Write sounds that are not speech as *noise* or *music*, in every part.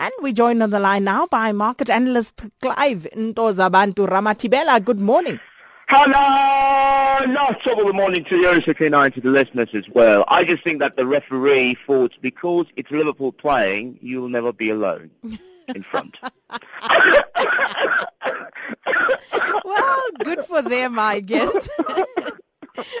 And we joined on the line now by market analyst Clive Ntozabantu Ramatibela. Good morning. Hello! Last top of the morning to you, Sakina, and to the listeners as well. I just think that the referee thought because it's Liverpool playing, you'll never be alone *laughs* in front. well, good for them, I guess. *laughs*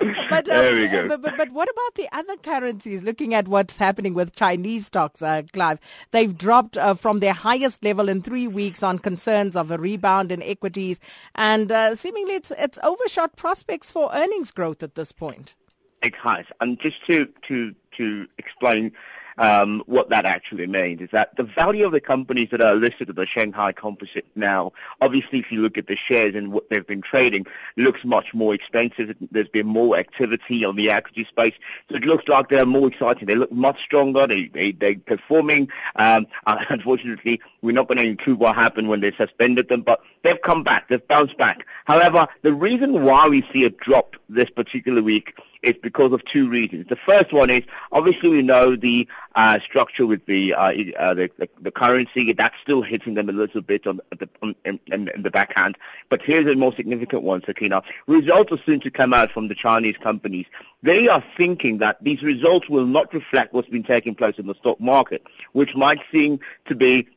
*laughs* but, um, there we go. But, but, but, what about the other currencies? Looking at what's happening with Chinese stocks, uh, Clive, they've dropped uh, from their highest level in three weeks on concerns of a rebound in equities, and uh, seemingly it's it's overshot prospects for earnings growth at this point. It has, and just to to to explain um, what that actually means is that the value of the companies that are listed at the Shanghai Composite now, obviously if you look at the shares and what they've been trading, looks much more expensive. There's been more activity on the equity space. So it looks like they're more exciting. They look much stronger. They, they, they're performing. Um, *laughs* unfortunately, we're not going to include what happened when they suspended them, but they've come back. They've bounced back. However, the reason why we see a drop this particular week is because of two reasons. The first one is obviously we know the uh, structure with the, uh, uh, the, the, the currency that's still hitting them a little bit on the on, in, in, the backhand. But here's a more significant one, Sakina. Results are soon to come out from the Chinese companies. They are thinking that these results will not reflect what's been taking place in the stock market, which might seem to be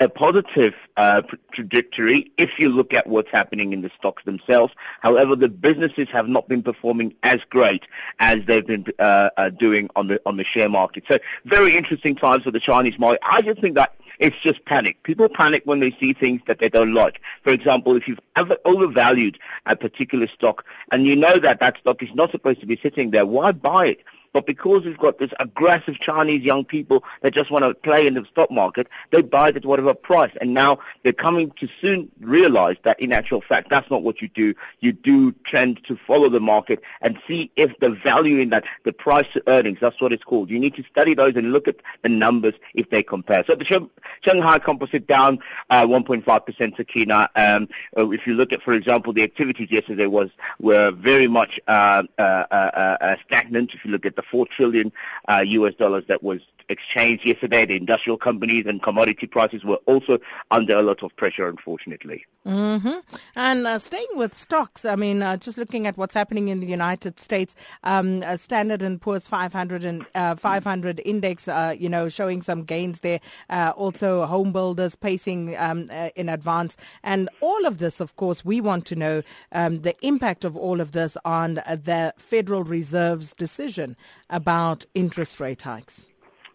a positive uh, trajectory if you look at what's happening in the stocks themselves. However, the businesses have not been performing as great as they've been uh, uh, doing on the on the share market. So very interesting times for the Chinese market. I just think that it's just panic. People panic when they see things that they don't like. For example, if you've ever overvalued a particular stock and you know that that stock is not supposed to be sitting there, why buy it? But because we've got this aggressive Chinese young people that just want to play in the stock market, they buy it at whatever price. And now they're coming to soon realize that in actual fact, that's not what you do. You do tend to follow the market and see if the value in that, the price to earnings, that's what it's called. You need to study those and look at the numbers if they compare. So the Shanghai Composite down uh, 1.5% to Kina. Um, uh, if you look at, for example, the activities yesterday was were very much uh, uh, uh, uh stagnant. If you look at the the four trillion uh, US dollars that was exchanged yesterday. The industrial companies and commodity prices were also under a lot of pressure, unfortunately. Mm-hmm. And uh, staying with stocks, I mean, uh, just looking at what's happening in the United States, um, uh, Standard and Poor's 500 and uh, 500 index, uh, you know, showing some gains there. Uh, also, home builders pacing um, in advance, and all of this, of course, we want to know um, the impact of all of this on the Federal Reserve's decision about interest rate hikes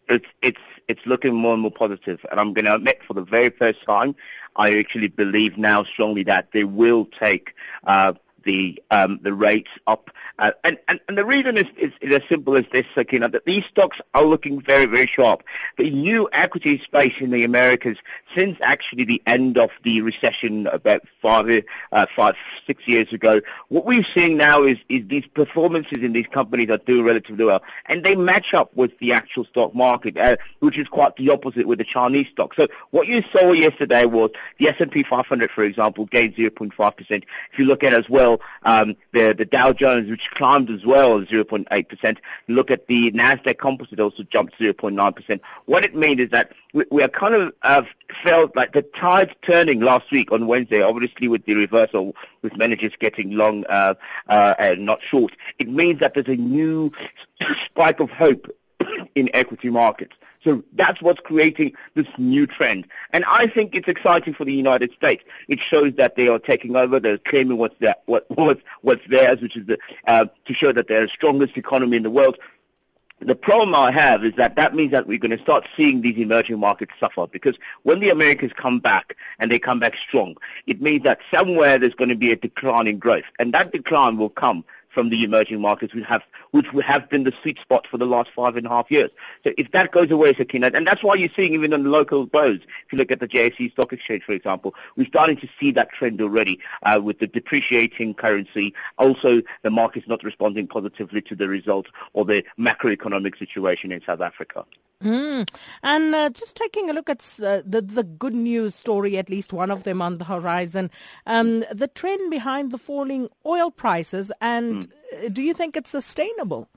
it's it's it's looking more and more positive, and I'm going to admit for the very first time, I actually believe now strongly that they will take uh, the um, the rates up. Uh, and, and, and the reason is, is, is as simple as this, Sakina, that these stocks are looking very, very sharp. The new equity space in the Americas, since actually the end of the recession about five, uh, five six years ago, what we're seeing now is, is these performances in these companies are doing relatively well. And they match up with the actual stock market, uh, which is quite the opposite with the Chinese stock. So what you saw yesterday was the S&P 500, for example, gained 0.5%. If you look at as well, um, the, the Dow Jones, which climbed as well, 0.8%. Look at the NASDAQ composite also jumped 0.9%. What it means is that we, we are kind of uh, felt like the tide turning last week on Wednesday, obviously with the reversal, with managers getting long uh, uh, and not short. It means that there's a new spike of hope *coughs* in equity markets. So that's what's creating this new trend. And I think it's exciting for the United States. It shows that they are taking over. They're claiming what's, what, what's, what's theirs, which is the, uh, to show that they're the strongest economy in the world. The problem I have is that that means that we're going to start seeing these emerging markets suffer because when the Americans come back and they come back strong, it means that somewhere there's going to be a decline in growth. And that decline will come from the emerging markets, which have which have been the sweet spot for the last five and a half years. So if that goes away, Sakina, and that's why you're seeing even on local bows, if you look at the JSE Stock Exchange, for example, we're starting to see that trend already uh, with the depreciating currency. Also, the market's not responding positively to the results or the macroeconomic situation in South Africa. Mm. And uh, just taking a look at uh, the the good news story, at least one of them on the horizon, um, the trend behind the falling oil prices, and mm. do you think it's sustainable?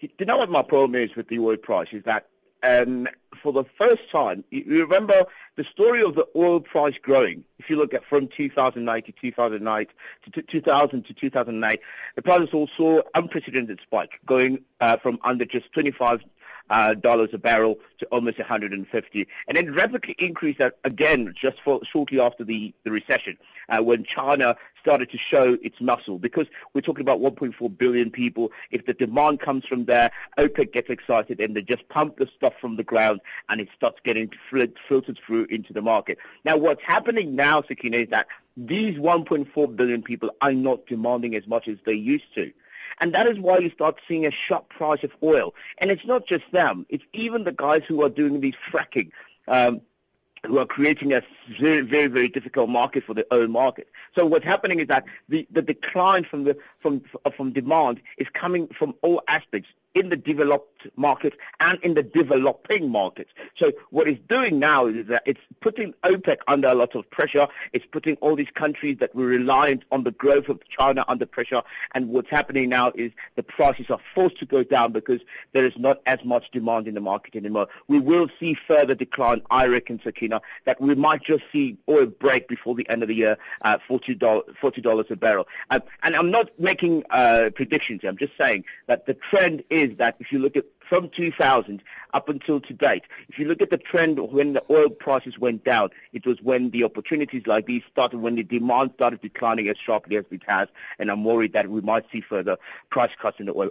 You know what my problem is with the oil price is that um, for the first time, you remember the story of the oil price growing. If you look at from 2009 to 2009 to 2000 to 2009, the price also saw unprecedented spike, going uh, from under just 25 uh, dollars a barrel to almost 150, and then rapidly increased that again just for shortly after the, the recession uh, when China started to show its muscle. Because we're talking about 1.4 billion people, if the demand comes from there, OPEC gets excited and they just pump the stuff from the ground and it starts getting filtered through into the market. Now, what's happening now, Sakina, is that these 1.4 billion people are not demanding as much as they used to. And that is why you start seeing a sharp price of oil. And it's not just them. It's even the guys who are doing these fracking. Um, who are creating a very, very, very difficult market for the oil market. So what's happening is that the, the decline from the from from demand is coming from all aspects in the developed markets and in the developing markets. So what it's doing now is that it's putting OPEC under a lot of pressure. It's putting all these countries that were reliant on the growth of China under pressure. And what's happening now is the prices are forced to go down because there is not as much demand in the market anymore. We will see further decline, I reckon, Sakina, that we might just see oil break before the end of the year at $40, $40 a barrel. Uh, and I'm not making uh, predictions. I'm just saying that the trend is is that if you look at from 2000 up until to date, if you look at the trend when the oil prices went down, it was when the opportunities like these started, when the demand started declining as sharply as it has, and I'm worried that we might see further price cuts in the oil